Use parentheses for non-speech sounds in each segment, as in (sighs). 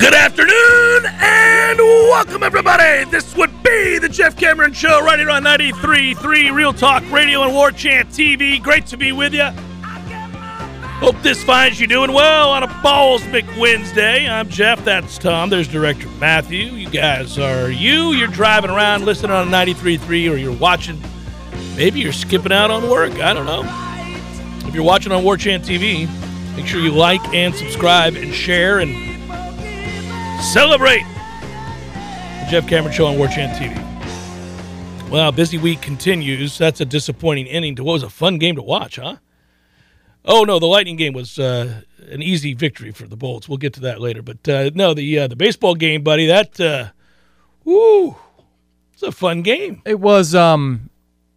Good afternoon and welcome everybody. This would be the Jeff Cameron Show right here on 93.3 Real Talk Radio and War Chant TV. Great to be with you. Hope this finds you doing well on a Ballsmick Wednesday. I'm Jeff, that's Tom. There's Director Matthew. You guys are you. You're driving around listening on 93.3 or you're watching. Maybe you're skipping out on work. I don't know. If you're watching on War Chant TV, make sure you like and subscribe and share and celebrate the Jeff Cameron Show on War Chant TV. Well, busy week continues. That's a disappointing ending to what was a fun game to watch, huh? Oh no, the Lightning game was uh, an easy victory for the Bolts. We'll get to that later. But uh, no, the uh, the baseball game, buddy. That, uh, woo, it's a fun game. It was, um,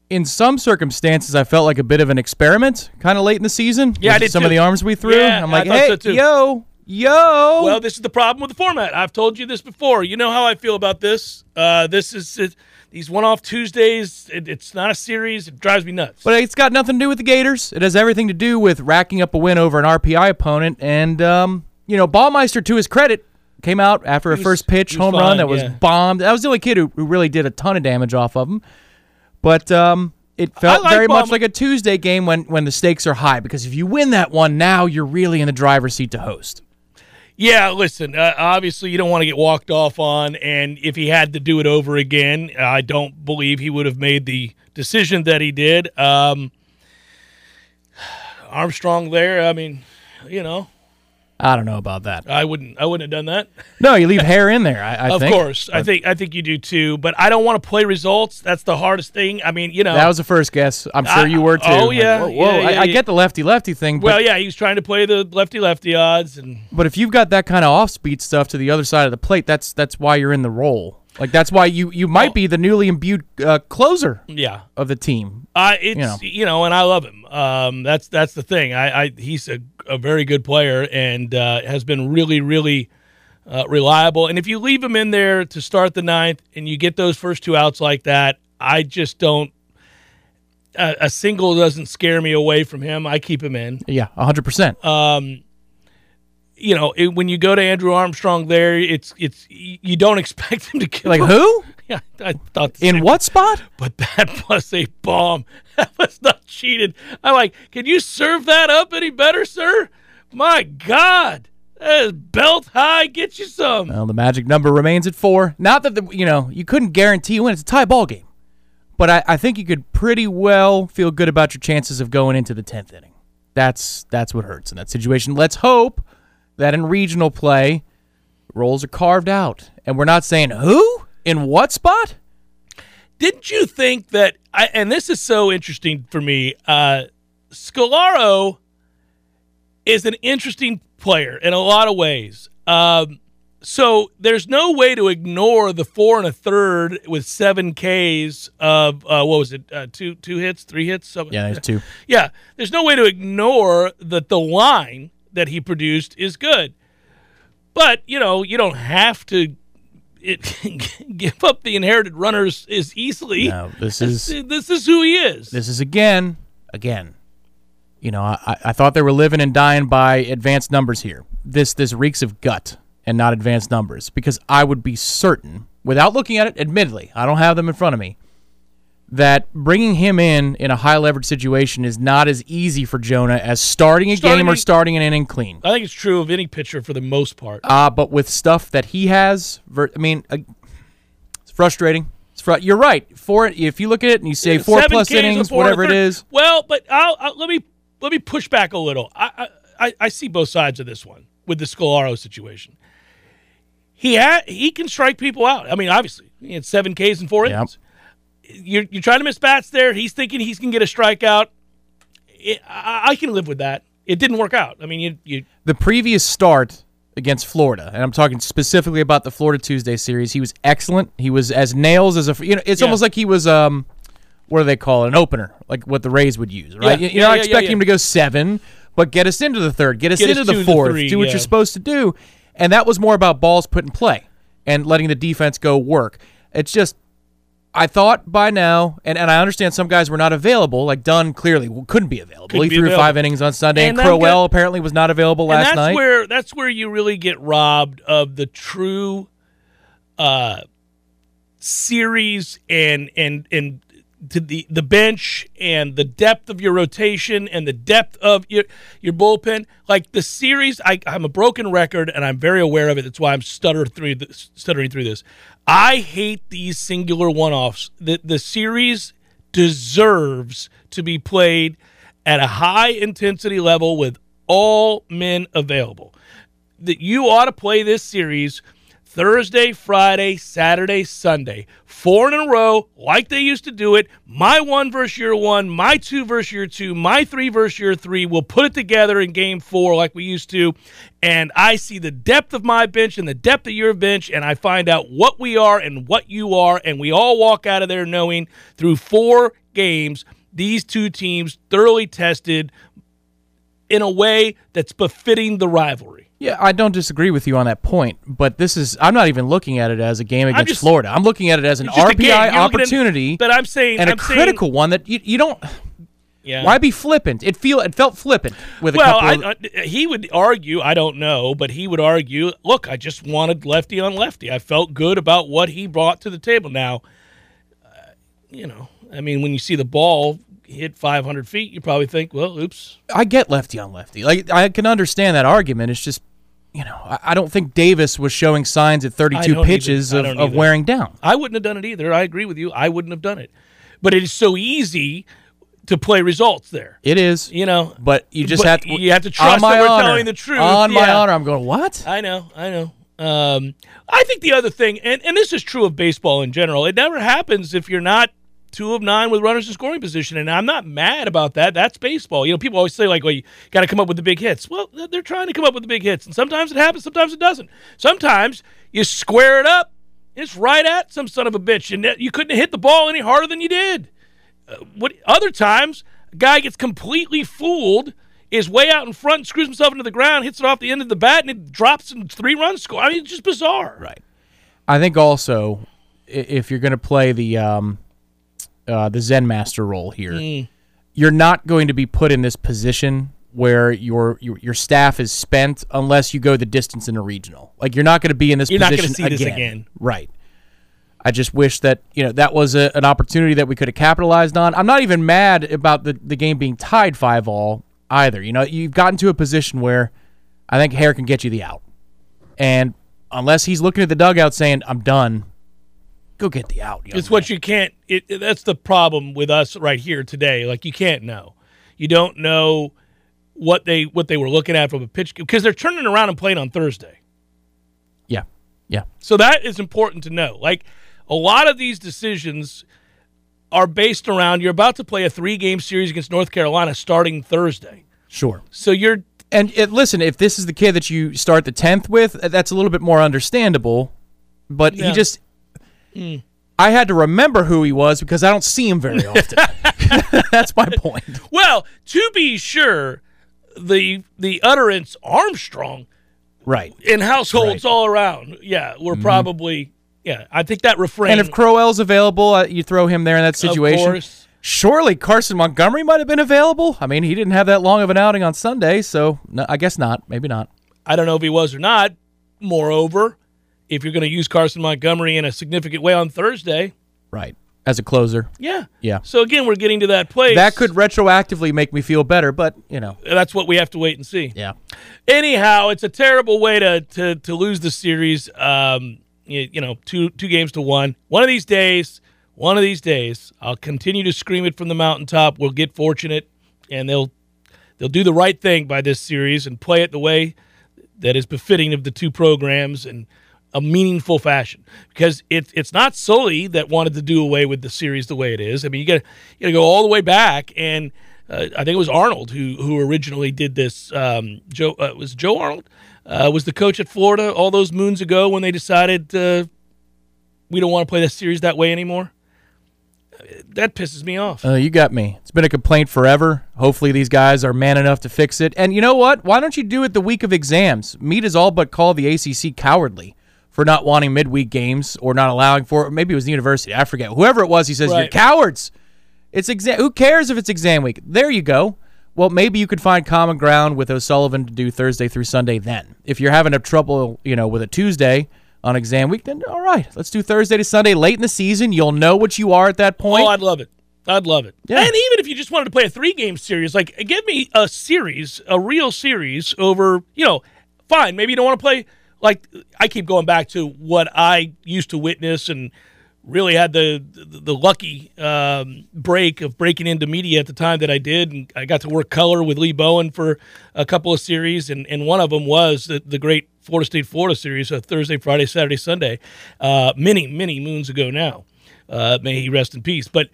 in some circumstances, I felt like a bit of an experiment, kind of late in the season. Yeah, I did some too. of the arms we threw. Yeah, I'm like, hey, so yo, yo. Well, this is the problem with the format. I've told you this before. You know how I feel about this. Uh, this is it, these one-off Tuesdays. It, it's not a series. It drives me nuts. but it's got nothing to do with the Gators. It has everything to do with racking up a win over an RPI opponent. And, um, you know, Ballmeister, to his credit, came out after a was- first pitch home fine, run that was yeah. bombed. That was the only kid who, who really did a ton of damage off of him. But um, it felt like very much like a Tuesday game when, when the stakes are high because if you win that one, now you're really in the driver's seat to host. Yeah, listen. Uh, obviously, you don't want to get walked off on, and if he had to do it over again, I don't believe he would have made the decision that he did. Um, (sighs) Armstrong, there. I mean, you know, I don't know about that. I wouldn't. I wouldn't have done that. No, you leave Hare in there. I, I of think. course, I think. I think you do too. But I don't want to play results. That's the hardest thing. I mean, you know. that was the first guess. I'm sure I- you were too. oh, Like, yeah, whoa, whoa. yeah, I, yeah, I yeah. get the lefty lefty thing, but well, yeah, he was trying to play the lefty lefty odds, and but if you've got that kind of off speed stuff to the other side of the plate, that's that's why you're in the role. Like that's why you you might Oh. be the newly imbued uh, closer yeah, of the team. Uh, it's you know. know. and I love him. Um, that's that's the thing. I, I he's a, a very good player and uh, has been really really uh, reliable. And if you leave him in there to start the ninth and you get those first two outs like that, I just don't. A, a single doesn't scare me away from him. I keep him in. Yeah, 100. percent Um, you know, it, when you go to Andrew Armstrong, there, it's it's you don't expect him to give Like up- who? (laughs) I thought In same what spot? but that (laughs) was a bomb. (laughs) That was not cheated. I'm like, can you serve that up any better, sir? My God, that is belt high. Get you some. Well, the magic number remains at four. Not that the you know you couldn't guarantee a win. It's a tie ball game, but I, I think you could pretty well feel good about your chances of going into the tenth inning. That's that's what hurts in that situation. Let's hope that in regional play, roles are carved out, and we're not saying who in what spot. Didn't you think that? I, and this is so interesting for me. Uh, Scolaro is an interesting player in a lot of ways. Um, so there's no way to ignore the four and a third with seven Ks of uh, what was it? Uh, two two hits, three hits. Something. Yeah, there's two. Yeah, there's no way to ignore that the line that he produced is good. But, you know, you don't have to it, (laughs) give up the inherited runners as easily. No, this is This is who he is. this is again, again. You know, I, I thought they were living and dying by advanced numbers here. This this reeks of gut and not advanced numbers because I would be certain, without looking at it, admittedly, I don't have them in front of me, that bringing him in in a high leverage situation is not as easy for Jonah as starting a Starting game or starting an inning clean. I think it's true of any pitcher for the most part. Uh, but with stuff that he has, I mean, uh, it's frustrating. It's fr- you're right. Four. If you look at it and you say four plus innings, four whatever it is. Well, but I'll, I'll, let me let me push back a little. I, I I see both sides of this one with the Scolaro situation. He had he can strike people out. I mean, obviously, he had seven Ks and four Yep. You're you're trying to miss bats there. He's thinking he's gonna get a strikeout. It, I, I can live with that. It didn't work out. I mean, you you the previous start against Florida, and I'm talking specifically about the Florida Tuesday series, he was excellent. He was as nails as a you know. It's Yeah. almost like he was um, what do they call it? An opener, like what the Rays would use, right? Yeah, You- You're yeah, not expecting him to go seven, but get us into the third, get us Get into to the fourth, three, do what you're supposed to do, and that was more about balls put in play and letting the defense go work. It's just. I thought by now, and, and I understand some guys were not available. Like Dunn clearly couldn't be available. Couldn't he be threw available. five innings on Sunday, and, And Crowell good- apparently was not available last and that's night. where that's where you really get robbed of the true uh series and and and to the the bench and the depth of your rotation and the depth of your your bullpen like the series I, i'm a broken record and i'm very aware of it that's why i'm stuttering through this, stuttering through this i hate these singular one-offs. The the series deserves to be played at a high intensity level with all men available. That you ought to play this series Thursday, Friday, Saturday, Sunday. Four in a row, like they used to do it. My one versus your one, my two versus your two, my three versus your three. We'll put it together in game four like we used to. And I see the depth of my bench and the depth of your bench, and I find out what we are and what you are. And we all walk out of there knowing through four games, these two teams thoroughly tested in a way that's befitting the rivalry. Yeah, I don't disagree with you on that point, but this is I'm not even looking at it as a game against just- Florida. I'm looking at it as an a. RPI You're at- opportunity but I'm saying and a I'm saying- critical one that you, you don't Yeah. why be flippant? It feel it felt flippant with a Well, couple I, of I, he would argue. I don't know, but he would argue. Look, I just wanted lefty on lefty. I felt good about what he brought to the table. Now, uh, you know, I mean, when you see the ball hit 500 feet, you probably think, well, oops. I get lefty on lefty. Like I can understand that argument. It's just you know, I, don't think Davis was showing signs at 32 pitches of, of wearing down. I wouldn't have done it either. I agree with you. I wouldn't have done it. But it is so easy to play results there. It is. You know, But you just But have to. you have to trust that we're honor, telling the truth. On my honor, I'm going. What? I know, I know. Um, I think the other thing, and, and this is true of baseball in general, it never happens if you're not two of nine with runners in scoring position. And I'm not mad about that. That's baseball. You know, people always say, like, well, you got to come up with the big hits. Well, they're- trying to come up with the big hits. And sometimes it happens, sometimes it doesn't. Sometimes you square it up, it's right at some son of a bitch. And you couldn't hit the ball any harder than you did. Uh, what Other times, a guy gets completely fooled. Is way out in front, screws himself into the ground, hits it off the end of the bat, and it drops and three runs score. I mean, it's just bizarre. Right. I think also if you're going to play the um, uh, the Zen master role here, Mm. you're not going to be put in this position where your, your your staff is spent unless you go the distance in a regional. Like you're not going to be in this position. You're not gonna position see this again. Right. I just wish that you know that was a, an opportunity that we could have capitalized on. I'm not even mad about the, the game being tied five all either. You know, you've gotten to a position where I think Hare can get you the out, and unless he's looking at the dugout saying I'm done, go get the out. It's what you can't. It, it- that's the problem with us right here today. Like you can't know. You don't know what they what they were looking at from a pitch because they're turning around and playing on Thursday. Yeah, yeah. So that is important to know. Like a lot of these decisions are based around you're about to play a three game series against North Carolina starting Thursday. Sure. So you're And it, listen, if this is the kid that you start the tenth with, that's a little bit more understandable. But Yeah. he just, I had to remember who he was because I don't see him very (laughs) often. (laughs) that's my point. well, to be sure, the the utterance Armstrong Right. in households Right. Mm-hmm. all around. Yeah, we're probably yeah. I think that refrain. And if Crowell's available, uh, you throw him there in that situation. course. Surely Carson Montgomery might have been available. I mean, he didn't have that long of an outing on Sunday, so no, I guess not. Maybe not. I don't know if he was or not. Moreover, if you're going to use Carson Montgomery in a significant way on Thursday, Right. as a closer. Yeah. Yeah. So again, we're getting to that place. That could retroactively make me feel better, but you know. That's what we have to wait and see. Yeah. Anyhow, it's a terrible way to to, to lose the series. Um, you, you know, two two games to one. One of these days, one of these days, I'll continue to scream it from the mountaintop. We'll get fortunate, and they'll they'll do the right thing by this series and play it the way that is befitting of the two programs and a meaningful fashion because it, it's not solely that wanted to do away with the series the way it is. I mean, you got you to go all the way back, and uh, I think it was Arnold who who originally did this. Um, Joe uh, was Joe Arnold uh, was the coach at Florida all those moons ago when they decided uh, we don't want to play this series that way anymore. That pisses me off. Uh, you got me. It's been a complaint forever. Hopefully, these guys are man enough to fix it. And you know what? Why don't you do it the week of exams? Meat is all but called the ACC cowardly for not wanting midweek games or not allowing for it. Maybe it was the university. I forget. Whoever it was, he says, You're cowards. It's exam. Who cares if it's exam week? There you go. Well, maybe you could find common ground with O'Sullivan to do Thursday through Sunday then. If you're having a trouble, you know, with a Tuesday on exam week, then all right, let's do Thursday to Sunday late in the season. You'll know what you are at that oh, point. Oh, I'd love it. I'd love it. Yeah. And even if you just wanted to play a three game series, like give me a series, a real series over, you know, fine. Maybe you don't want to play. Like I keep going back to what I used to witness and really had the the, the lucky um, break of breaking into media at the time that I did, and I got to work color with Lee Bowen for a couple of series, and, and one of them was the, the great Florida State Florida series, uh, Thursday, Friday, Saturday, Sunday, uh, many many moons ago now. Uh, may he rest in peace, but.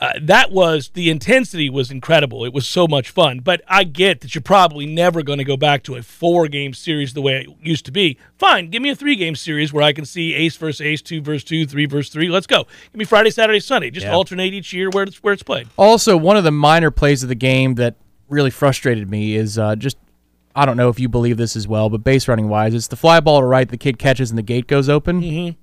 Uh, that was the intensity was incredible. It was so much fun. But I get that you're probably never going to go back to a four game series the way it used to be. Fine, give me a three game series where I can see ace versus ace, two versus two, three versus three. Let's go. Give me Friday, Saturday, Sunday. Just Yeah. alternate each year where it's where it's played. Also, one of the minor plays of the game that really frustrated me is uh, just I don't know if you believe this as well, but base running wise, it's the fly ball to right, the kid catches and the gate goes open. Mm-hmm.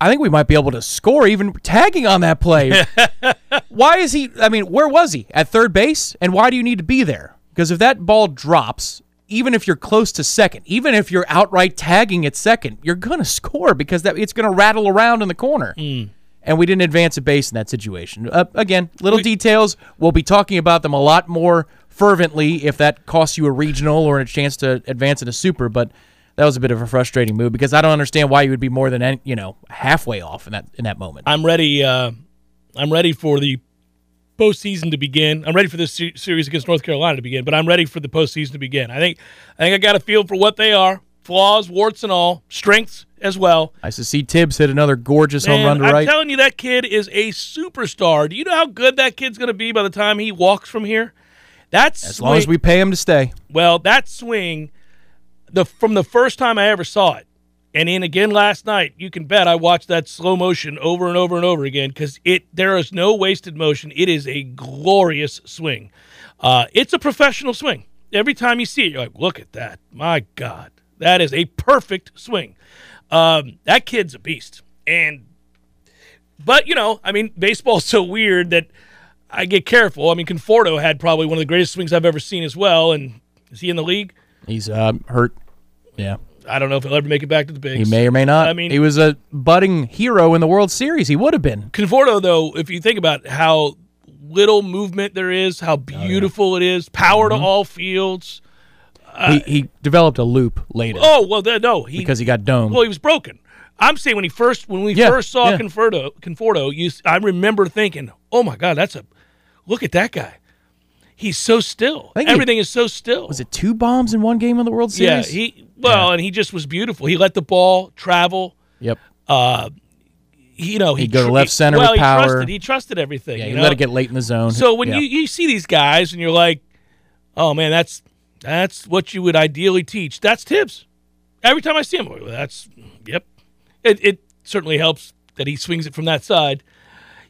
I think we might be able to score even tagging on that play. (laughs) why is he? I mean, where was he at third base, and why do you need to be there? Because if that ball drops. Even if you're close to second, even if you're outright tagging at second, you're gonna score because that it's gonna rattle around in the corner and we didn't advance a base in that situation. Uh, again, little details. We'll be talking about them a lot more fervently if that costs you a regional or a chance to advance in a super. But that was a bit of a frustrating move because I don't understand why you would be more than any- you know halfway off in that in that moment. I'm ready. Uh, I'm ready for the postseason to begin. I'm ready for this series against North Carolina to begin, but I'm ready for the postseason to begin. I think. I think I got a feel for what they are: flaws, warts, and all, strengths as well. Nice to see Tibbs hit another gorgeous home run to I'm right. telling you, that kid is a superstar. Do you know how good that kid's going to be by the time he walks from here? That's as long as we pay him to stay. well, that swing, the from the first time I ever saw it, and in again last night, you can bet I watched that slow motion over and over and over again because it there is no wasted motion. It is a glorious swing. Uh, it's a professional swing. Every time you see it, you're like, look at that! My God, that is a perfect swing. Um, that kid's a beast, and but you know, I mean, baseball's so weird that I get careful. I mean, Conforto had probably one of the greatest swings I've ever seen as well, and is he in the league? He's uh, hurt. Yeah, I don't know if he'll ever make it back to the bigs. he may or may not. I mean- he was a budding hero in the World Series. He would have been. Conforto, though, if you think about how little movement there is, how beautiful it is, power to all fields. he, he developed a loop later Uh, Oh well, no, he because he got domed. well he was broken. I'm saying when he first when we Yeah, first saw yeah. Conforto, Conforto, you, I remember thinking, oh my God, that's a look at that guy. He's so still. he- Everything is so still. was it two bombs in one game in the World Series? Yeah, he well, and he just was beautiful. He let the ball travel. Yep. Uh, he, you know, he He'd go to left center well, with he power. Trusted, he trusted everything. Yeah, you he know? let it get late in the zone. So when Yeah. you, you see these guys and you're like, oh man, that's that's what you would ideally teach. That's Tibbs. Every time I see him, that's yep. It, it certainly helps that he swings it from that side.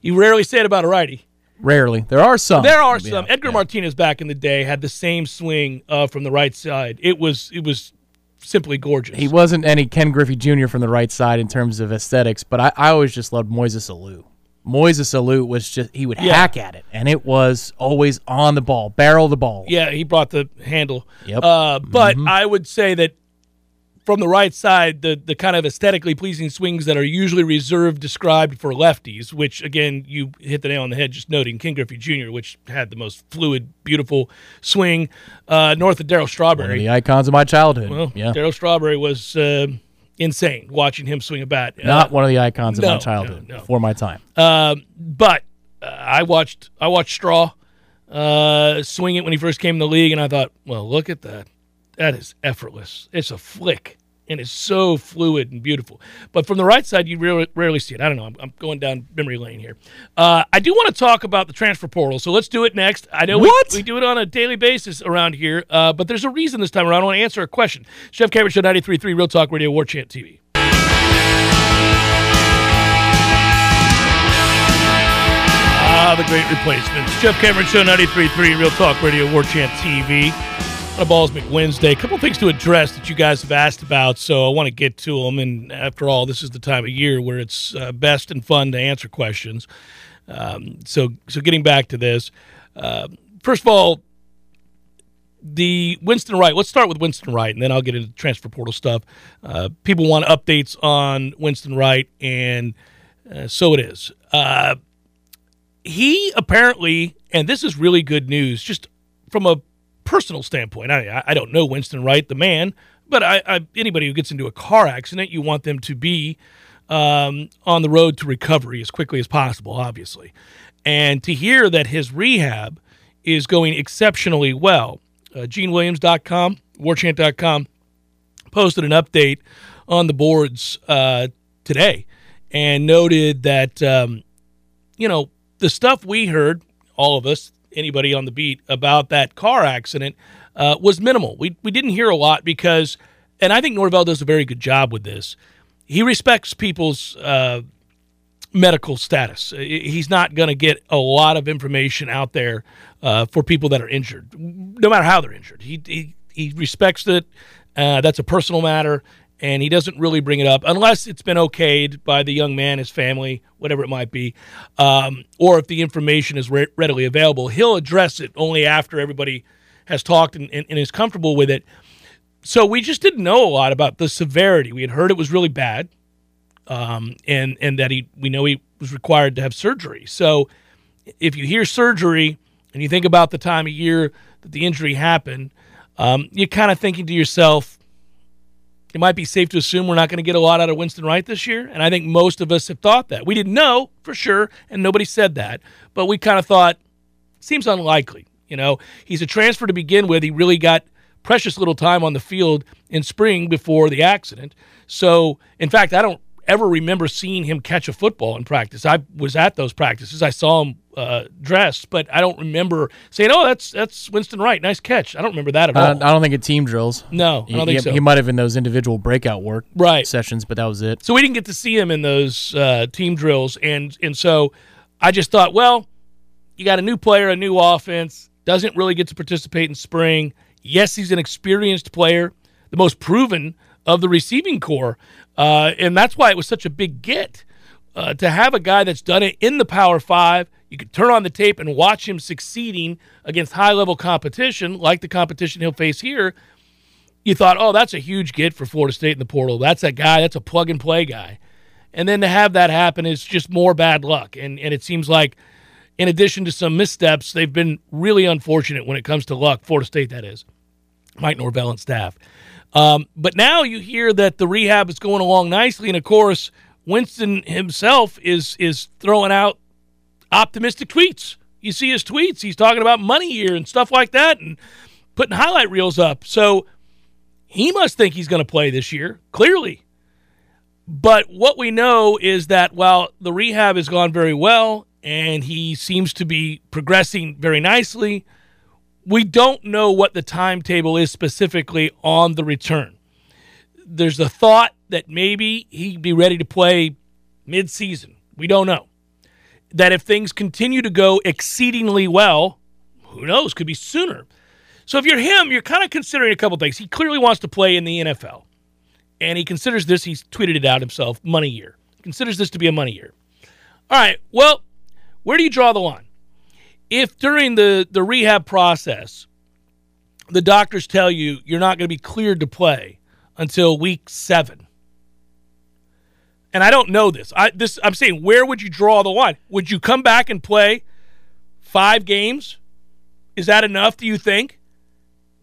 You rarely say it about a righty. Rarely there are some. There are some. Edgar yeah. Martinez back in the day had the same swing uh, from the right side. It was it was simply gorgeous. He wasn't any Ken Griffey Jr. from the right side in terms of aesthetics, but I, I always just loved Moises Alou. Moises Alou was just he would Yeah. hack at it, and it was always on the ball, barrel the ball. Yeah, he brought the handle. Yep. Uh, but I would say that from the right side, the the kind of aesthetically pleasing swings that are usually reserved, described for lefties, which again you hit the nail on the head just noting King Griffey Jr., which had the most fluid, beautiful swing uh, north of of Strawberry. the icons of my childhood. Well, yeah. Darryl Strawberry was uh, insane watching him swing a bat. Not Uh, one of the icons of no, my childhood. no, no. Before my time. Um, but uh, I watched I watched Straw uh, swing it when he first came in the league, and I thought, well, look at that. That is effortless. It's a flick, and it's so fluid and beautiful. But from the right side, you rarely, rarely see it. I don't know. I'm, I'm going down memory lane here. Uh, I do want to talk about the transfer portal, so let's do it next. I know we- We, do it on a daily basis around here, uh, but there's a reason this time around. I want to answer a question. Jeff Cameron Show 93.3 Real Talk Radio, War Chant TV. Ah, the great replacements. Jeff Cameron Show 93.3 Real Talk Radio, War Chant TV. On Balls McWednesday. A couple things to address that you guys have asked about, so I want to get to them. And after all, this is the time of year where it's uh, best and fun to answer questions. Um, so, so getting back to this, uh, first of all, the Winston Wright. Let's start with Winston Wright, and then I'll get into transfer portal stuff. Uh, people want updates on Winston Wright, and uh, so it is. Uh, he apparently, and this is really good news, just from a personal standpoint. I, I don't know Winston Wright, the man, but I, I, anybody who gets into a car accident, you want them to be um, on the road to recovery as quickly as possible, obviously. And to hear that his rehab is going exceptionally well, uh, GeneWilliams.com, WarChant.com posted an update on the boards uh, today and noted that, um, you know, the stuff we heard, all of us, anybody on the beat, about that car accident uh, was minimal. We, we didn't hear a lot because, and I think Norvell does a very good job with this. He respects people's uh, medical status. He's not going to get a lot of information out there uh, for people that are injured, no matter how they're injured. He, he, he respects it. Uh, that's a personal matter, and he doesn't really bring it up unless it's been okayed by the young man, his family, whatever it might be, um, or if the information is re- readily available. He'll address it only after everybody has talked and, and, and is comfortable with it. So we just didn't know a lot about the severity. We had heard it was really bad, um, and and that he we know he was required to have surgery. So if you hear surgery and you think about the time of year that the injury happened, um, you're kind of thinking to yourself, it might be safe to assume we're not going to get a lot out of Winston Wright this year. And I think most of us have thought that. We didn't know for sure, and nobody said that, but we kind of thought seems unlikely. You know, he's a transfer to begin with. He really got precious little time on the field in spring before the accident. So, in fact, I don't ever remember seeing him catch a football in practice. I was at those practices. I saw him uh, dressed, but I don't remember saying, "Oh, that's that's Winston Wright. Nice catch." I don't remember that at all. I don't think it team drills. no, I He, don't think he- so. he might have in those individual breakout work Right. sessions, but that was it. So we didn't get to see him in those uh, team drills, and and so I just thought, well, you got a new player, a new offense, doesn't really get to participate in spring. Yes, he's an experienced player, the most proven of the receiving core, uh, and that's why it was such a big get uh, to have a guy that's done it in the Power Five. You could turn on the tape and watch him succeeding against high level competition, like the competition he'll face here you thought, oh, that's a huge get for Florida State in the portal. That's a guy, that's a plug and play guy. And then to have that happen is just more bad luck. And and it seems like in addition to some missteps, they've been really unfortunate when it comes to luck, Florida State that is. Mike Norvell and staff. Um, but now you hear that the rehab is going along nicely, and of course, Winston himself is is throwing out optimistic tweets. You see his tweets; he's talking about money here and stuff like that, and putting highlight reels up. So he must think he's going to play this year, clearly. But what we know is that while the rehab has gone very well and he seems to be progressing very nicely, we don't know what the timetable is specifically on the return. There's a thought that maybe he'd be ready to play mid-season. We don't know. That if things continue to go exceedingly well, who knows, could be sooner. So if you're him, you're kind of considering a couple things. He clearly wants to play in the NFL. And he considers this, he's tweeted it out himself, money year. He considers this to be a money year. All right, well, where do you draw the line? If during the, the rehab process, the doctors tell you you're not going to be cleared to play until week seven. And I don't know this. I this I'm saying where would you draw the line? Would you come back and play five games? Is that enough, do you think?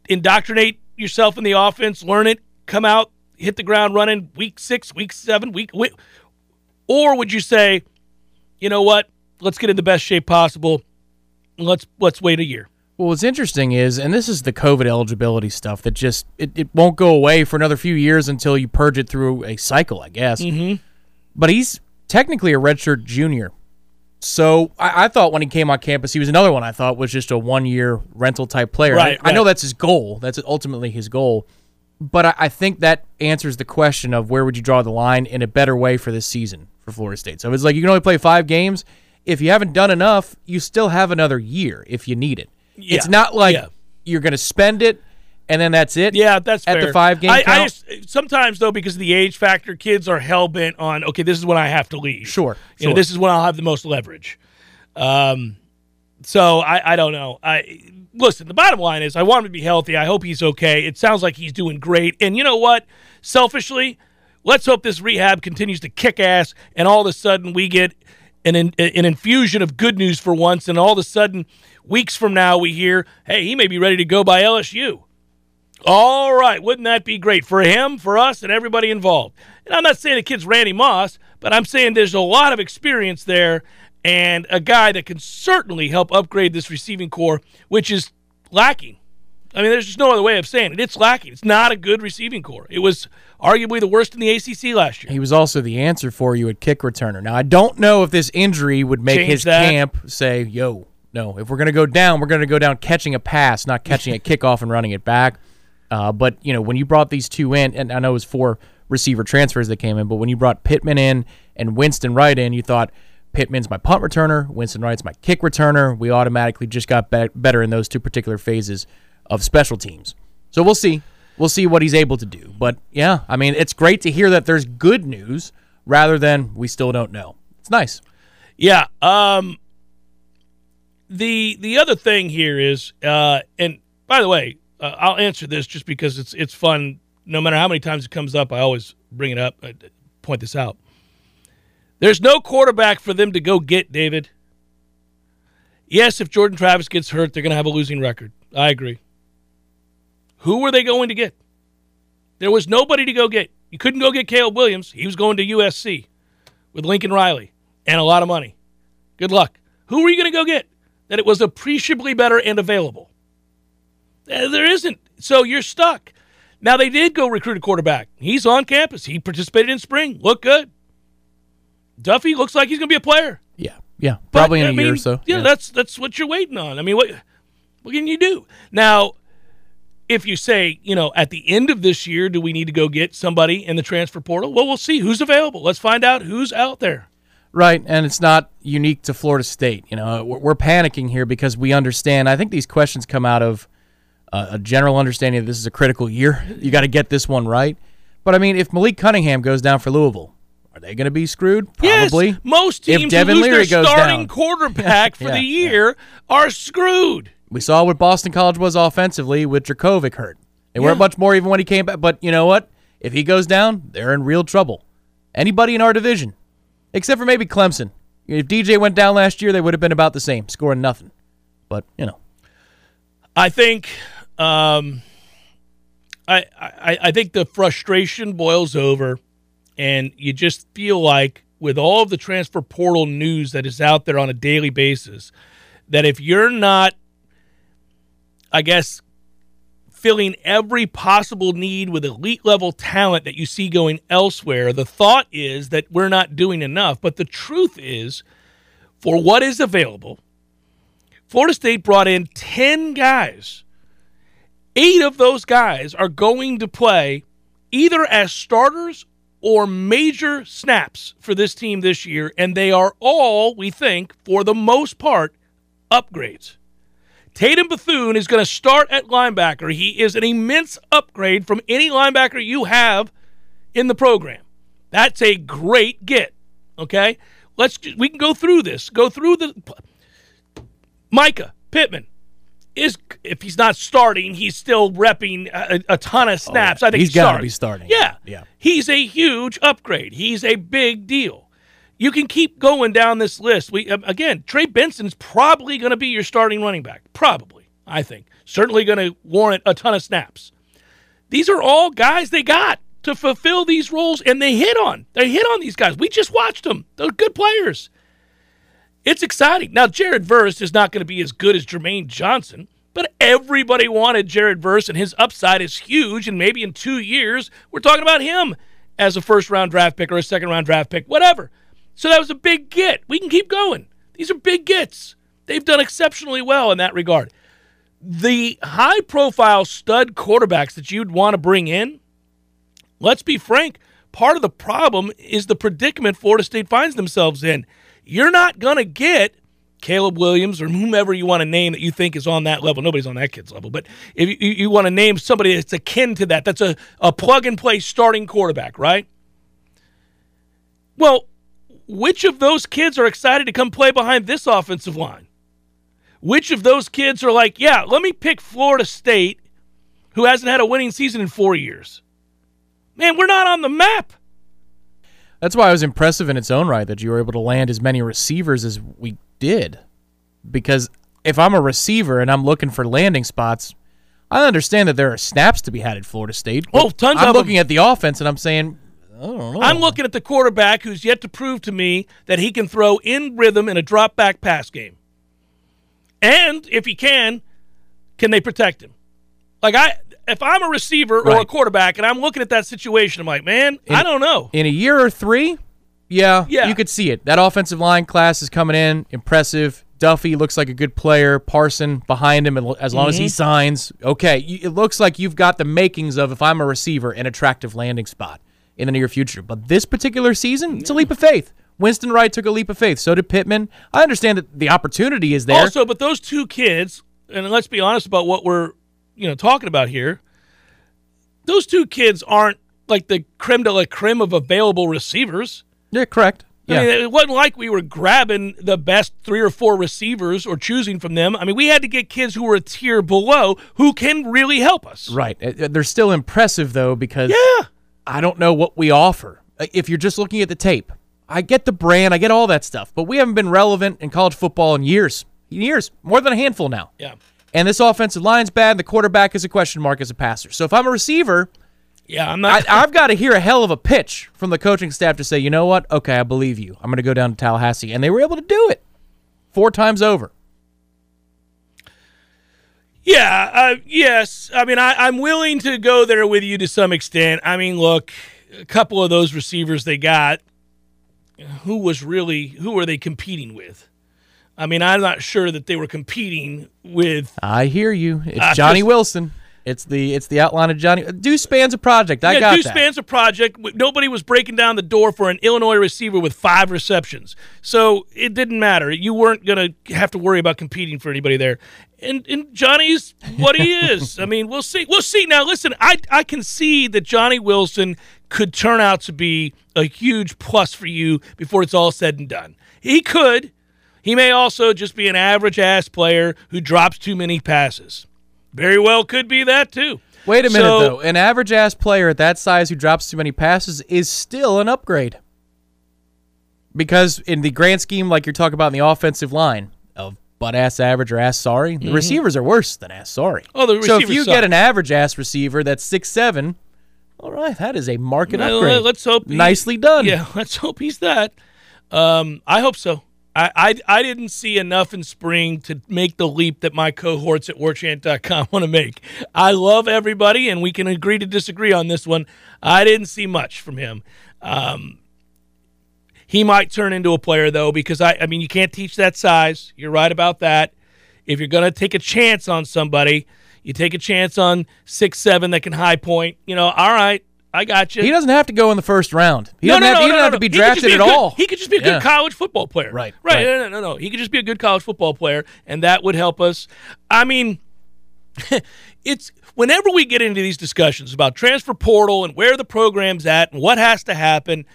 Indoctrinate yourself in the offense, learn it, come out, hit the ground running week six, week seven, week, week or would you say, you know what? Let's get in the best shape possible. Let's let's wait a year. Well, what's interesting is, and this is the COVID eligibility stuff that just it, it won't go away for another few years until you purge it through a cycle, I guess. Mm-hmm. But he's technically a redshirt junior. So I, I, thought when he came on campus, he was another one I thought was just a one year rental type player. Right, I, I, know that's his goal. That's ultimately his goal. But I, I think that answers the question of where would you draw the line in a better way for this season for Florida State. So it's like you can only play five games. If you haven't done enough, you still have another year if you need it. Yeah. It's not like yeah. you're going to spend it and then that's it. Yeah, that's at fair. the five game. I, I just, sometimes though, because of the age factor, kids are hell bent on okay, this is when I have to leave. Sure, you know, this is when I'll have the most leverage. Um, so I, I don't know. I listen. The bottom line is, I want him to be healthy. I hope he's okay. It sounds like he's doing great. And you know what? Selfishly, let's hope this rehab continues to kick ass, and all of a sudden we get an an infusion of good news for once, and all of a sudden, weeks from now, we hear, hey, he may be ready to go by LSU. All right, wouldn't that be great for him, for us, and everybody involved? And I'm not saying the kid's Randy Moss, but I'm saying there's a lot of experience there and a guy that can certainly help upgrade this receiving core, which is lacking. I mean, there's just no other way of saying it. It's lacking. It's not a good receiving core. It was arguably the worst in the ACC last year. He was also the answer for you at kick returner. Now, I don't know if this injury would make Change his that. camp say, yo, no, if we're going to go down, we're going to go down catching a pass, not catching a (laughs) kickoff and running it back. Uh, but you know, when you brought these two in, and I know it was four receiver transfers that came in, but when you brought Pittman in and Winston Wright in, you thought Pittman's my punt returner, Winston Wright's my kick returner. We automatically just got be- better in those two particular phases of special teams. So we'll see. We'll see what he's able to do. But yeah, I mean, it's great to hear that there's good news rather than we still don't know. It's nice. Yeah. Um, the the other thing here is, uh, and by the way, uh, I'll answer this just because it's it's fun. No matter how many times it comes up, I always bring it up, uh, point this out. There's no quarterback for them to go get, David. Yes, if Jordan Travis gets hurt, they're going to have a losing record. I agree. Who were they going to get? There was nobody to go get. You couldn't go get Caleb Williams. He was going to USC with Lincoln Riley and a lot of money. Good luck. Who were you going to go get? That it was appreciably better and available. Uh, there isn't. So you're stuck. Now they did go recruit a quarterback. He's on campus. He participated in spring. Look good. Duffy looks like he's going to be a player. Yeah, yeah, probably but, in a I year or so. Yeah, that's that's what you're waiting on. I mean, what what can you do now? If you say, you know, at the end of this year, do we need to go get somebody in the transfer portal? Well, we'll see who's available. Let's find out who's out there. Right, and it's not unique to Florida State. You know, we're, panicking here because we understand. I think these questions come out of uh, a general understanding that this is a critical year. You got to get this one right. But I mean, if Malik Cunningham goes down for Louisville, are they going to be screwed? Probably. Yes, most If teams Devin who lose Leary their starting down. (laughs) quarterback for Yeah, the yeah. year are screwed. We saw what Boston College was offensively with Jurkovec hurt. They weren't much more even when he came back. But you know what? If he goes down, they're in real trouble. Anybody in our division, except for maybe Clemson. If DJ went down last year, they would have been about the same, scoring nothing. But you know, I think um, I, I I think the frustration boils over, and you just feel like with all of the transfer portal news that is out there on a daily basis, that if you're not, I guess, filling every possible need with elite level talent that you see going elsewhere, the thought is that we're not doing enough. But the truth is, for what is available, Florida State brought in 10 guys. Eight of those guys are going to play either as starters or major snaps for this team this year, and they are all, we think, for the most part, upgrades. Tatum Bethune is going to start at linebacker. He is an immense upgrade from any linebacker you have in the program. That's a great get. Okay, let's we can go through this. Go through the Mycah Pittman, is if he's not starting, he's still repping a, a ton of oh, snaps. Oh, I think he's he's gotta be starting. Yeah, Yeah. He's a huge upgrade. He's a big deal. You can keep going down this list. We um, again, Trey Benson's probably going to be your starting running back. Probably, I think. Certainly going to warrant a ton of snaps. These are all guys they got to fulfill these roles, and they hit on. They hit on these guys. We just watched them. They're good players. It's exciting. Now, Jared Verse is not going to be as good as Jermaine Johnson, but everybody wanted Jared Verse, and his upside is huge. And maybe in two years, we're talking about him as a first round draft pick or a second round draft pick, whatever. So that was a big get. We can keep going. These are big gets. They've done exceptionally well in that regard. The high profile stud quarterbacks that you'd want to bring in, let's be frank, part of the problem is the predicament Florida State finds themselves in. You're not going to get Caleb Williams or whomever you want to name that you think is on that level. Nobody's on that kid's level, but if you, you want to name somebody that's akin to that, that's a, a plug and play starting quarterback, right? Well, which of those kids are excited to come play behind this offensive line? Which of those kids are like, yeah, let me pick Florida State, who hasn't had a winning season in four years? Man, we're not on the map. That's why it was impressive in its own right that you were able to land as many receivers as we did. Because if I'm a receiver and I'm looking for landing spots, I understand that there are snaps to be had at Florida State. Oh, tons I'm looking at the offense and I'm saying, I don't know. I'm looking at the quarterback who's yet to prove to me that he can throw in rhythm in a drop back pass game. And if he can, can they protect him? Like I if I'm a receiver or a quarterback and I'm looking at that situation, I'm like, man, I don't know. in a year or three, yeah, Yeah. you could see it. That offensive line class is coming in, impressive. Duffy looks like a good player. Parson behind him, as long as he Mm-hmm. signs, okay, it looks like you've got the makings of if I'm a receiver, an attractive landing spot in the near future. But this particular season, it's a leap of faith. Winston Wright took a leap of faith. So did Pittman. I understand that the opportunity is there. Also, but those two kids, and let's be honest about what we're, you know, talking about here. Those two kids aren't like the creme de la creme of available receivers. yeah, correct. Yeah. I mean, it wasn't like we were grabbing the best three or four receivers or choosing from them. I mean, we had to get kids who were a tier below who can really help us. Right. Uh, They're still impressive though because Yeah. I don't know what we offer. Uh, If you're just looking at the tape, I get the brand, I get all that stuff, but we haven't been relevant in college football in years. Years, more than a handful now. Yeah. And this offensive line's bad. The quarterback is a question mark as a passer. So if I'm a receiver, Yeah, I'm I, not. I've got to hear a hell of a pitch from the coaching staff to say, you know what? Okay, I believe you. I'm going to go down to Tallahassee, and they were able to do it four times over. Yeah. Uh, yes. I mean, I, I'm willing to go there with you to some extent. I mean, look, a couple of those receivers they got, who was really who are they competing with? I mean, I'm not sure that they were competing with I hear you. It's I Johnny Wilson. It's the it's the outline of Johnny. Uh, Deuce Spann's a project. I yeah, got Deuce that. Spann's a project. Nobody was breaking down the door for an Illinois receiver with five receptions, so it didn't matter. You weren't going to have to worry about competing for anybody there. And and Johnny's what he (laughs) is. I mean, we'll see. We'll see. Now, listen, I I can see that Johnny Wilson could turn out to be a huge plus for you before it's all said and done. He could. He may also just be an average ass player who drops too many passes. Very well could be that too. Wait a minute So- though. An average ass player at that size who drops too many passes is still an upgrade. Because in the grand scheme, like you're talking about in the offensive line of butt ass average or ass sorry, the receivers are worse than ass sorry. Mm-hmm. Oh, the so if you suck. get an average ass receiver that's six seven, all right, that is a market Well, upgrade. Let's hope. he- Nicely done. Yeah, (laughs) let's hope he's that. Um, I hope so. I, I I didn't see enough in spring to make the leap that my cohorts at warchant.com (laughs) want to make. I love everybody, and we can agree to disagree on this one. I didn't see much from him. Um, he might turn into a player though, because I I mean you can't teach that size. You're right about that. If you're gonna take a chance on somebody, you take a chance on six seven that can high point. You know, all right, I got you. He doesn't have to go in the first round. He No, doesn't no, have, no, he doesn't have to be drafted a at good- all. He could just be a Yeah. good college football player. Right, Right. right. No, no, no, no. He could just be a good college football player, and that would help us. I mean, (laughs) it's whenever we get into these discussions about transfer portal and where the program's at and what has to happen,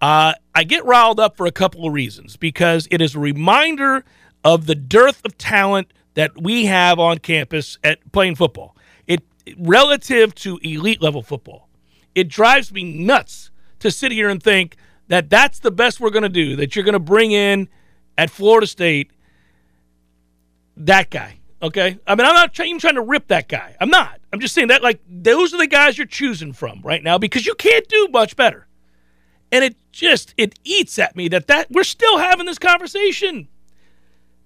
uh, I get riled up for a couple of reasons because it is a reminder of the dearth of talent that we have on campus at playing football. It relative to elite level football. It drives me nuts to sit here and think that that's the best we're going to do. That you're going to bring in at Florida State that guy. Okay, I mean I'm not even trying to rip that guy. I'm not. I'm just saying that like those are the guys you're choosing from right now because you can't do much better. And it just it eats at me that that we're still having this conversation.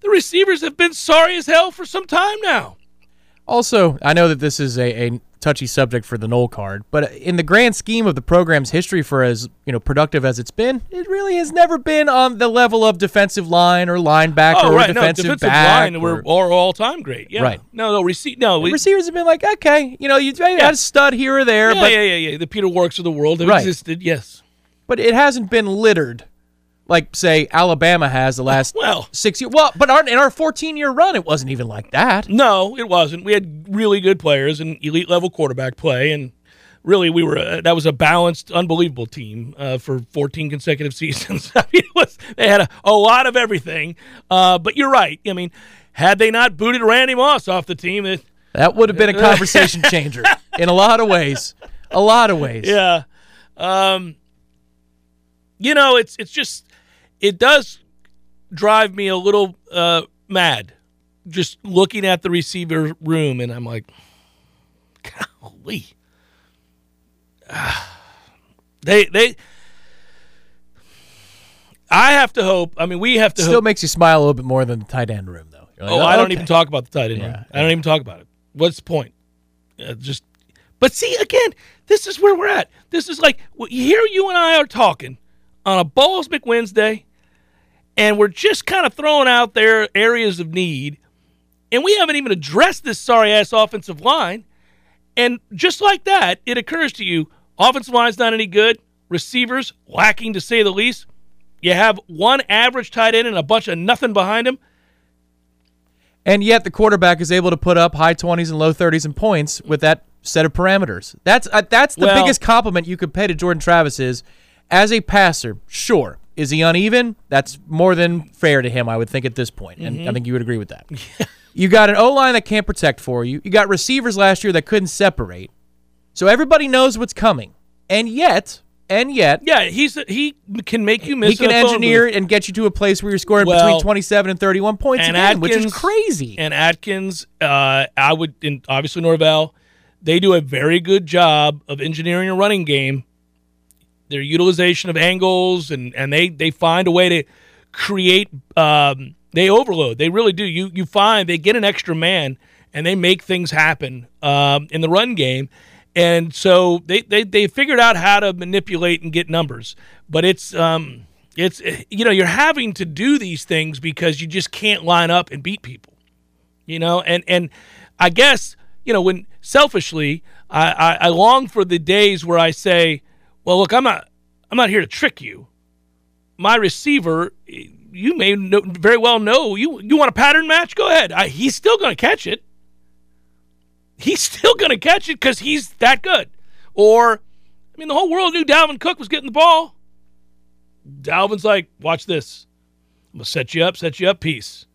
The receivers have been sorry as hell for some time now. Also, I know that this is a, a touchy subject for the Nole card, but in the grand scheme of the program's history for as you know productive as it's been, it really has never been on the level of defensive line or linebacker oh, right. or defensive, no, defensive back. line or, or all time great. Yeah. Right. No, no, receive no. We, receivers have been like, okay, you know, you yeah. had a stud here or there, yeah, but yeah, yeah, yeah. The Peter Warricks of the world have Right. existed. Yes. but it hasn't been littered like say Alabama has the last (laughs) Well, six years. Well, but our, in our 14 year run, it wasn't even like that. No, it wasn't. We had really good players and elite level quarterback play, and really we were uh, that was a balanced, unbelievable team uh, for 14 consecutive (laughs) seasons. (laughs) I mean, it was they had a, a lot of everything. Uh, but you're right. I mean, had they not booted Randy Moss off the team, it, That would have been a conversation changer in a lot of ways. A lot of ways. yeah, um, you know, it's it's just it does drive me a little uh, mad just looking at the receiver room, and I'm like, golly. (sighs) They they I have to hope. I mean, we have to Still hope. makes you smile a little bit more than the tight end room, though. Like, oh, I don't okay. even talk about the tight end. Yeah, room. I don't even talk about it. What's the point? Uh, just, but see, again, this is where we're at. This is like here you and I are talking on a Balls McWednesday, and we're just kind of throwing out there areas of need, and we haven't even addressed this sorry ass offensive line. And just like that, it occurs to you, offensive line's not any good, receivers lacking to say the least. You have one average tight end and a bunch of nothing behind him. And yet the quarterback is able to put up high 20s and low 30s in points with that set of parameters. That's uh, that's the Well- biggest compliment you could pay to Jordan Travis is as a passer, sure. Is he uneven? That's more than fair to him, I would think, at this point. And Mm-hmm. I think you would agree with that. (laughs) you got an O line that can't protect for you. You got receivers last year that couldn't separate. So everybody knows what's coming. And yet, and yet, Yeah, he's he can make you miss. he can in a phone engineer and get you to a place where you're scoring Well, between 27 and 31 points and game, which is crazy. And Atkins, uh, I would, and obviously Norvell, they do a very good job of engineering a running game. Their utilization of angles and and they they find a way to create. Um, they overload. They really do. You you find they get an extra man and they make things happen um, in the run game. And so they, they they figured out how to manipulate and get numbers, but it's um it's you know you're having to do these things because you just can't line up and beat people you know and and i guess you know when selfishly I, I i long for the days where i say well look i'm not i'm not here to trick you. My receiver you may know, very well know you you want a pattern match? Go ahead. I, he's still going to catch it. He's (laughs) still going to catch it because he's that good. Or i mean the whole world knew dalvin cook was getting the ball. Dalvin's like watch this. I'm going to set you up set you up peace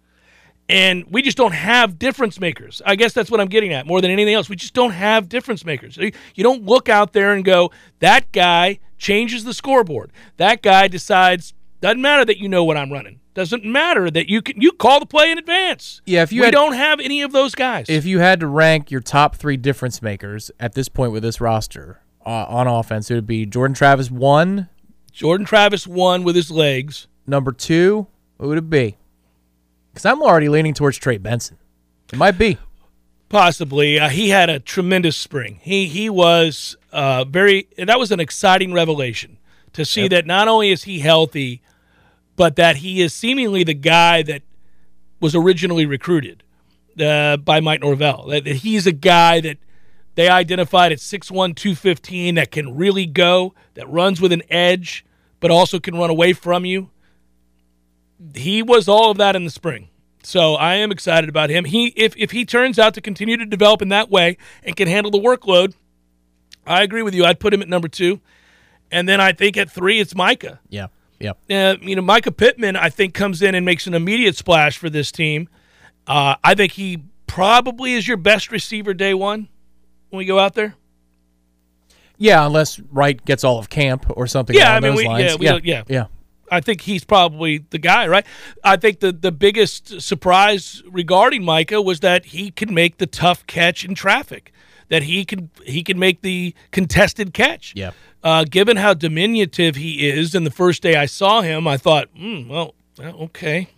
and we just don't have difference makers. I guess that's what I'm getting at more than anything else. We just don't have difference makers. You don't look out there and go, that guy changes the scoreboard. That guy decides. Doesn't matter that you know what I'm running. Doesn't matter that you can you call the play in advance. Yeah, if you we had- don't have any of those guys. if you had to rank your top three difference makers at this point with this roster uh, on offense, it would be Jordan Travis one, Jordan Travis one with his legs. number two. What would it be? Because I'm already leaning towards Trey Benson. It might be. Possibly, uh, he had a tremendous spring. He he was uh, very. And that was an exciting revelation to see that not only is he healthy, but that he is seemingly the guy that was originally recruited uh, by Mike Norvell. That, that he's a guy that they identified at 6'1", 215 that can really go, that runs with an edge, but also can run away from you. He was all of that in the spring. So I am excited about him. He if if he turns out to continue to develop in that way and can handle the workload, I agree with you. I'd put him at number two, and then I think at three it's Mycah. Yeah. Yeah. Uh, you know, Mycah Pittman I think comes in and makes an immediate splash for this team, Uh, I think he probably is your best receiver day one when we go out there. Yeah, unless Wright gets all of camp or something. Yeah, I mean, those we- lines. yeah, we yeah, yeah. yeah. I think he's probably the guy, right? I think the the biggest surprise regarding Mycah was that he can make the tough catch in traffic, that he can he can make the contested catch. Yeah. Uh, given how diminutive he is, and the first day I saw him, I thought, hmm, well, okay,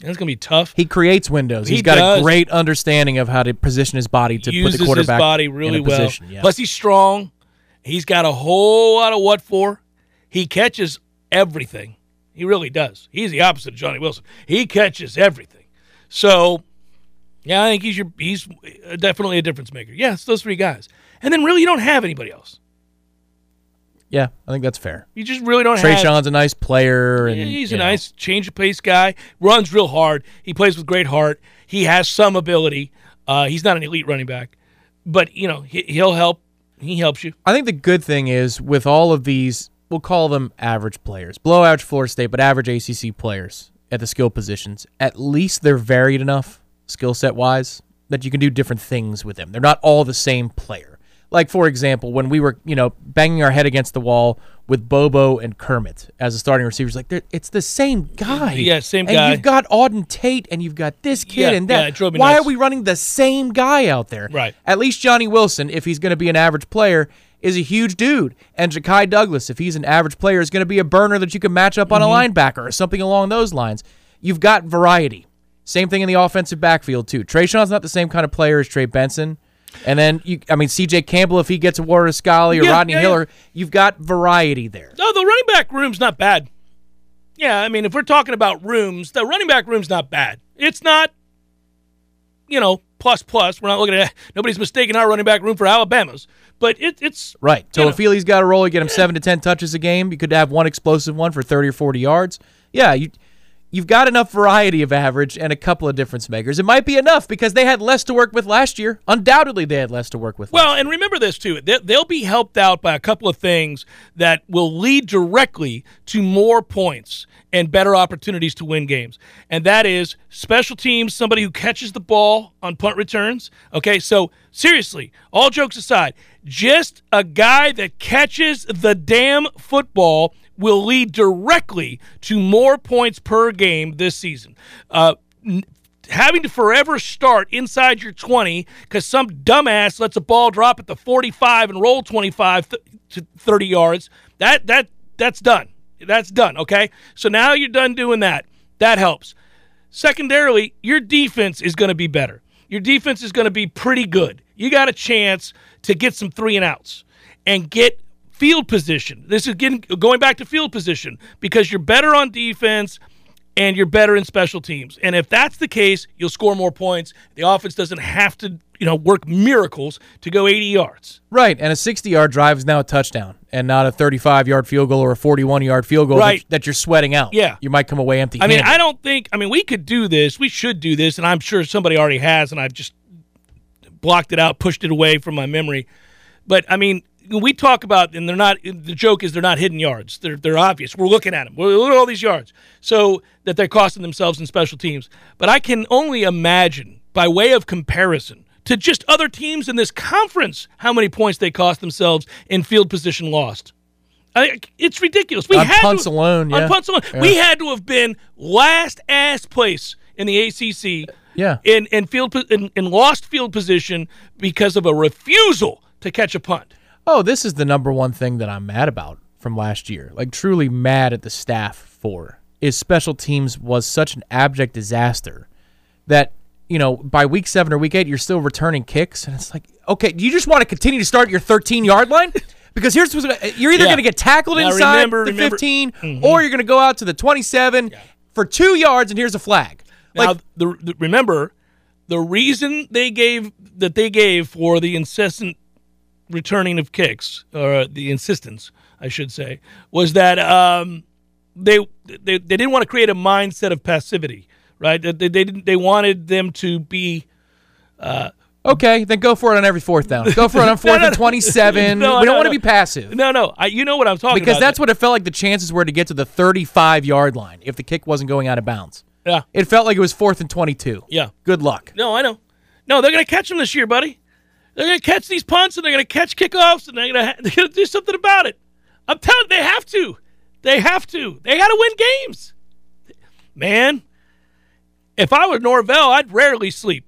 that's gonna be tough. He creates windows. He He's got does. a great understanding of how to position his body to uses put the quarterback his body really well. position. Yeah. Plus, he's strong. He's got a whole lot of what for. He catches everything. He really does. He's the opposite of Johnny Wilson. He catches everything. So, yeah, I think he's your he's definitely a difference maker. Yeah, it's those three guys. And then really, you don't have anybody else. yeah, I think that's fair. You just really don't Trey have. Sean's a nice player, and he's a know, nice change of pace guy. Runs real hard. He plays with great heart. He has some ability. Uh, he's not an elite running back, but you know he, he'll help. He helps you. I think the good thing is with all of these, we'll call them average players, below average Florida State, but average ACC players at the skill positions. At least they're varied enough, skill set wise, that you can do different things with them. They're not all the same player. Like for example, when we were, you know, banging our head against the wall with Bobo and Kermit as the starting receivers, like it's the same guy. Yeah, same and guy. And you've got Auden Tate, and you've got this kid Yeah, and that. yeah, it drove me Why nuts. are we running the same guy out there? Right. At least Johnny Wilson, if he's going to be an average player, is a huge dude. And Ja'Khi Douglas, if he's an average player, is going to be a burner that you can match up on Mm-hmm. a linebacker or something along those lines. You've got variety. Same thing in the offensive backfield, too. Treshaun's not the same kind of player as Trey Benson. And then, you, I mean, CJ Campbell, if he gets a Warren Scully or Yeah, Rodney yeah, Hiller, you've got variety there. No, the running back room's not bad. Yeah, I mean, if we're talking about rooms, the running back room's not bad. It's not, you know, plus plus. We're not looking at (laughs) nobody's mistaking our running back room for Alabama's, but it, it's Right. you know. Toafili's got a role. You get him seven to ten touches a game. You could have one explosive one for thirty or forty yards. Yeah, you you've got enough variety of average and a couple of difference makers. It might be enough because they had less to work with last year. Undoubtedly, they had less to work with. Well, and remember this too. They- They'll be helped out by a couple of things that will lead directly to more points and better opportunities to win games. And that is special teams, somebody who catches the ball on punt returns. Okay, so seriously, all jokes aside, just a guy that catches the damn football will lead directly to more points per game this season. Uh, n- having to forever start inside your 20 because some dumbass lets a ball drop at the 45 and roll 25 th- to 30 yards. That that that's done. That's done okay? So now you're done doing that. That helps. Secondarily your defense is going to be better. Your defense is going to be pretty good. You got a chance to get some three and outs and get field position this is getting going back to field position because you're better on defense and you're better in special teams. And if that's the case, you'll score more points. The offense doesn't have to, you know, work miracles to go 80 yards. right, and a sixty-yard drive is now a touchdown, and not a thirty-five-yard field goal or a forty-one-yard field goal Right. that, that you're sweating out. Yeah. you might come away empty. I mean, I don't think. I mean, we could do this. We should do this, and I'm sure somebody already has, and I've just blocked it out, pushed it away from my memory. But I mean, we talk about, and they're not. The joke is they're not hidden yards. They're they're obvious. We're looking at them. We're look at all these yards, so that they're costing themselves in special teams. But I can only imagine, by way of comparison to just other teams in this conference, how many points they cost themselves in field position lost. I, it's ridiculous. We On had punts to, alone, on yeah. punts alone, we had to have been last ass place in the ACC. Yeah. In in field in, in lost field position because of a refusal to catch a punt. Oh, this is the number one thing that I'm mad about from last year. Like truly mad at the staff for is special teams was such an abject disaster that you know by week seven or week eight you're still returning kicks and it's like okay, do you just want to continue to start your 13 yard line? (laughs) Because here's what's gonna, you're either Yeah. going to get tackled Now inside remember- the remember- 15 mm-hmm. or you're going to go out to the 27 for two yards and here's a flag. Now, Like the, the, remember, the reason they gave that they gave for the incessant returning of kicks, or the insistence, I should say, was that um, they, they they didn't want to create a mindset of passivity, right? They, they didn't. They wanted them to be. okay, then go for it on every fourth down. Go for it on (laughs) fourth no, and 27. (laughs) No, we don't no, want no. to be passive. No, no, I, you know what I'm talking because about. Because that's what it felt like the chances were to get to the 35 yard line if the kick wasn't going out of bounds. Yeah. It felt like it was fourth and 22. Yeah. Good luck. No, I know. No, they're going to catch them this year, buddy. They're going to catch these punts and they're going to catch kickoffs and they're going (laughs) to do something about it. I'm telling you, they have to. They have to. They got to win games. Man, if I were Norvell, I'd rarely sleep.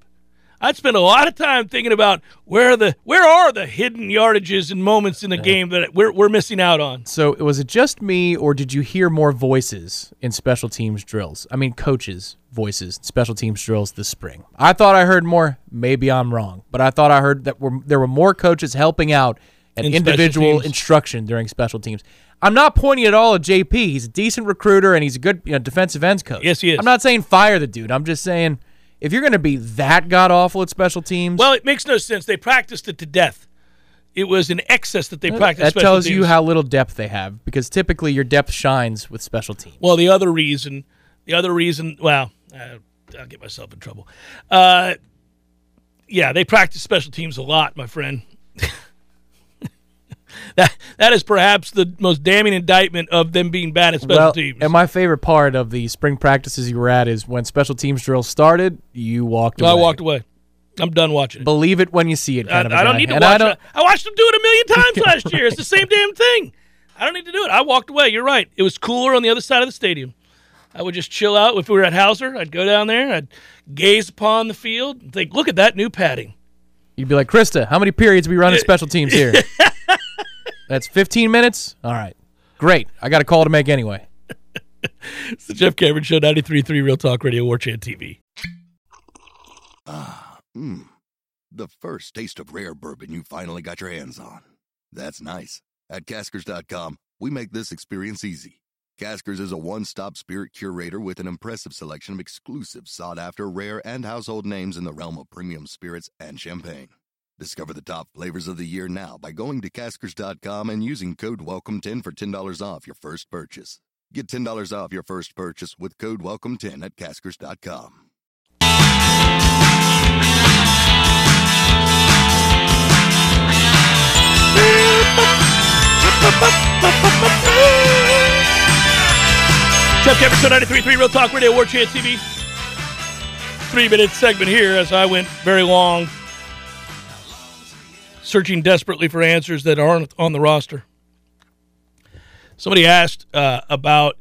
I'd spend a lot of time thinking about where are the where are the hidden yardages and moments in the game that we're we're missing out on. So was it just me, or did you hear more voices in special teams drills? I mean, coaches' voices special teams drills this spring. I thought I heard more. Maybe I'm wrong, but I thought I heard that were, there were more coaches helping out an In individual instruction during special teams. I'm not pointing at all at JP. He's a decent recruiter and he's a good you know, defensive ends coach. Yes, he is. I'm not saying fire the dude. I'm just saying if you're going to be that god awful at special teams, Well, it makes no sense. They practiced it to death. It was an excess that they practiced. that tells you how little depth they have because typically your depth shines with special teams. Well, the other reason, the other reason, well, uh, I'll get myself in trouble. Uh, yeah, they practice special teams a lot, my friend. (laughs) that that is perhaps the most damning indictment of them being bad at special well, teams. and my favorite part of the spring practices you were at is when special teams drills started, you walked away. I walked away. I'm done watching it. Believe it when you see it. I, Kind of a I don't need to And watch I don't, it. I watched them do it a million times (laughs) last year. It's the same damn thing. I don't need to do it. I walked away. You're right. It was cooler on the other side of the stadium. I would just chill out. If we were at Hauser, I'd go down there. I'd gaze upon the field and think, look at that new padding. You'd be like, Krista, how many periods we running special teams here? (laughs) That's 15 minutes. All right, great. I got a call to make anyway. (laughs) It's the Jeff Cameron Show, 93.3 Real Talk Radio, War Chant TV. Mmm. Ah, the first taste of rare bourbon you finally got your hands on. That's nice. At Caskers.com, we make this experience easy. Caskers is a one stop spirit curator with an impressive selection of exclusive, sought after, rare, and household names in the realm of premium spirits and champagne. Discover the top flavors of the year now by going to Caskers.com and using code WELCOME10 for $10 off your first purchase. Get $10 off your first purchase with code WELCOME10 at Caskers.com. Jeff Show, 93.3 Real Talk Radio, War Chant TV. Three minute segment here as I went very long, searching desperately for answers that aren't on the roster. Somebody asked uh, about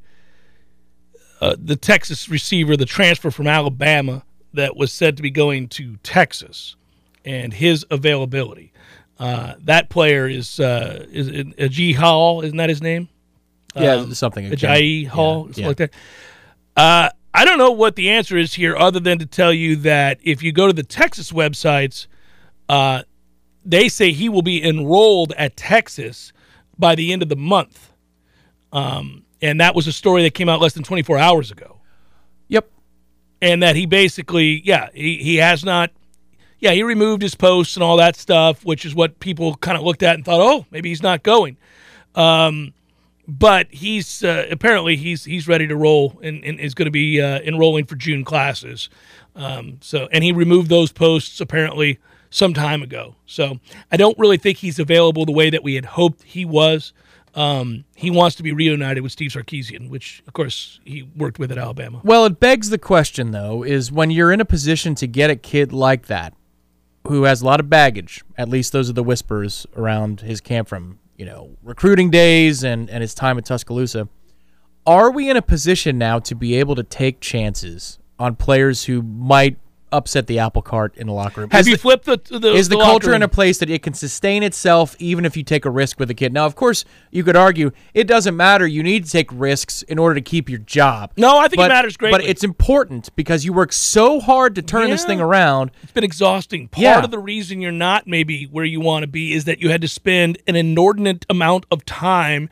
uh, the Texas receiver, the transfer from Alabama that was said to be going to Texas, and his availability. Uh, that player is uh, is Agiye Hall, isn't that his name? Yeah, Um, something. Agiye Hall, Yeah, something yeah. like that. Uh, I don't know what the answer is here, other than to tell you that if you go to the Texas websites, uh, they say he will be enrolled at Texas by the end of the month. Um, and that was a story that came out less than 24 hours ago. Yep. And that he basically, yeah, he, he has not, yeah, he removed his posts and all that stuff, which is what people kind of looked at and thought, oh, maybe he's not going. Um, but he's uh, apparently he's he's ready to roll and, and is going to be uh, enrolling for June classes. Um, so and he removed those posts apparently some time ago. So I don't really think he's available the way that we had hoped he was. Um, he wants to be reunited with Steve Sarkisian, which of course he worked with at Alabama. Well, it begs the question, though, is when you're in a position to get a kid like that, who has a lot of baggage, at least those are the whispers around his camp from, you know, recruiting days and, and his time at Tuscaloosa, are we in a position now to be able to take chances on players who might upset the apple cart in the locker room? Have Is you the- flipped the the, is the, locker culture in a place that it can sustain itself even if you take a risk with a kid? Now, of course, you could argue it doesn't matter. You need to take risks in order to keep your job. No, I think it matters greatly. But it's important because you work so hard to turn this thing around. It's been exhausting. Part Yeah. of the reason you're not maybe where you want to be is that you had to spend an inordinate amount of time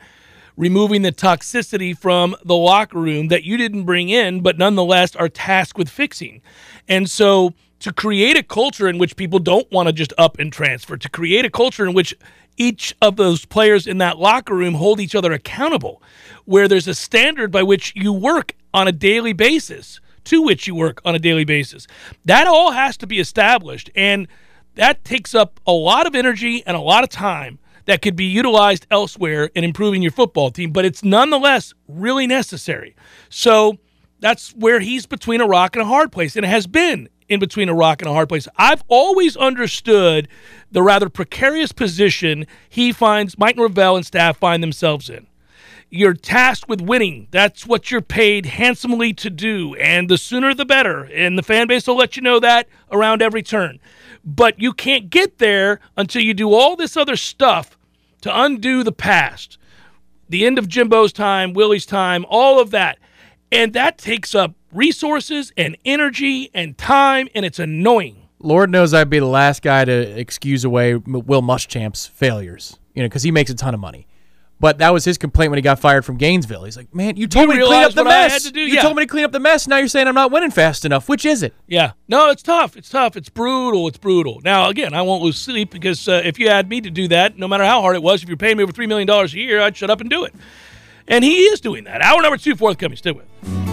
removing the toxicity from the locker room that you didn't bring in, but nonetheless are tasked with fixing. And so to create a culture in which people don't want to just up and transfer, to create a culture in which each of those players in that locker room hold each other accountable, where there's a standard by which you work on a daily basis, to which you work on a daily basis. That all has to be established. And that takes up a lot of energy and a lot of time that could be utilized elsewhere in improving your football team, but it's nonetheless really necessary. So that's where he's between a rock and a hard place, and it has been in between a rock and a hard place. I've always understood the rather precarious position he finds, Mike Norvell and staff find themselves in. You're tasked with winning. That's what you're paid handsomely to do. And the sooner the better. And the fan base will let you know that around every turn. But you can't get there until you do all this other stuff to undo the past. The end of Jimbo's time, Willie's time, all of that. And that takes up resources and energy and time, and it's annoying. Lord knows I'd be the last guy to excuse away Will Muschamp's failures, you know, because he makes a ton of money. But that was his complaint when he got fired from Gainesville. He's like, "Man, you told You me to clean up the what I had mess. to? You Yeah. told me to clean up the mess. Now you're saying I'm not winning fast enough. Which is it? Yeah. No, it's tough. It's tough. It's brutal. It's brutal. Now, again, I won't lose sleep because uh, if you had me to do that, no matter how hard it was, if you're paying me over $3 million a year, I'd shut up and do it. And he is doing that. Hour number two forthcoming. Stick with.